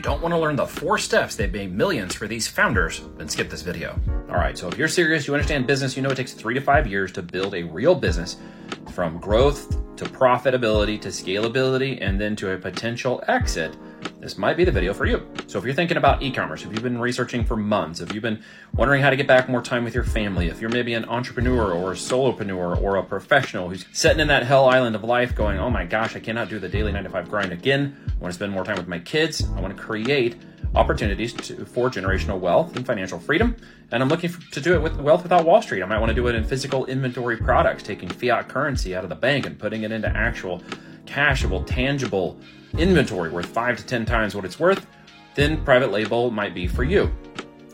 don't want to learn the four steps that made millions for these founders, then skip this video. All right, so if you're serious, you understand business, you know it takes three to five years to build a real business from growth to profitability to scalability and then to a potential exit this might be the video for you. So if you're thinking about e-commerce, if you've been researching for months, if you've been wondering how to get back more time with your family, if you're maybe an entrepreneur or a solopreneur or a professional who's sitting in that hell island of life going, oh my gosh, I cannot do the daily nine to five grind again. I want to spend more time with my kids. I want to create opportunities to, for generational wealth and financial freedom. And I'm looking for, to do it with Wealth Without Wall Street. I might want to do it in physical inventory products, taking fiat currency out of the bank and putting it into actual cashable, tangible inventory worth five to 10 times what it's worth, then private label might be for you.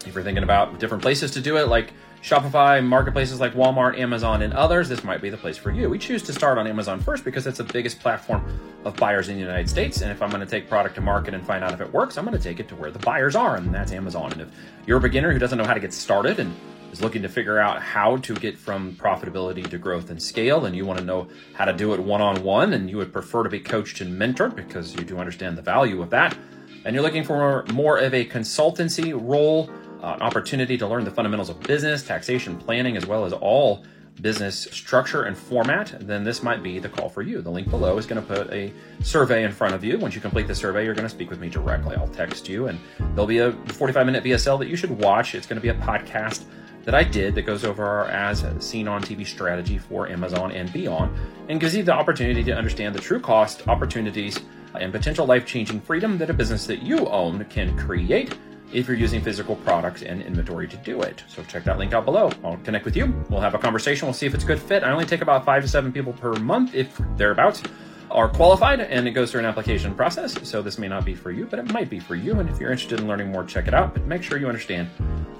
If you're thinking about different places to do it, like Shopify, marketplaces like Walmart, Amazon, and others, this might be the place for you. We choose to start on Amazon first because it's the biggest platform of buyers in the United States. And if I'm going to take product to market and find out if it works, I'm going to take it to where the buyers are, and that's Amazon. And if you're a beginner who doesn't know how to get started and is looking to figure out how to get from profitability to growth and scale, and you want to know how to do it one on one, and you would prefer to be coached and mentored because you do understand the value of that, and you're looking for more of a consultancy role, Uh, an opportunity to learn the fundamentals of business, taxation, planning, as well as all business structure and format, then this might be the call for you. The link below is going to put a survey in front of you. Once you complete the survey, you're going to speak with me directly. I'll text you, and there'll be a 45 minute VSL that you should watch. It's going to be a podcast that I did that goes over our as seen on TV strategy for Amazon and beyond and gives you the opportunity to understand the true cost, opportunities, and potential life changing freedom that a business that you own can create if you're using physical products and inventory to do it. So check that link out below. I'll connect with you. We'll have a conversation. We'll see if it's a good fit. I only take about five to seven people per month, if thereabouts are qualified and it goes through an application process. So this may not be for you, but it might be for you. And if you're interested in learning more, check it out. But make sure you understand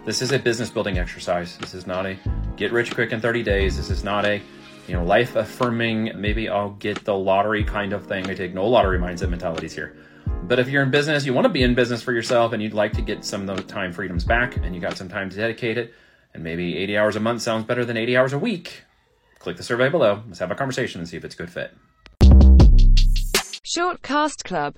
this is a business building exercise. This is not a get rich quick in 30 days. This is not a you know life affirming maybe I'll get the lottery kind of thing. I take no lottery mindset mentalities here. But if you're in business, you want to be in business for yourself and you'd like to get some of the time freedoms back and you got some time to dedicate it, and maybe 80 hours a month sounds better than 80 hours a week, click the survey below. Let's have a conversation and see if it's a good fit. Short Cast Club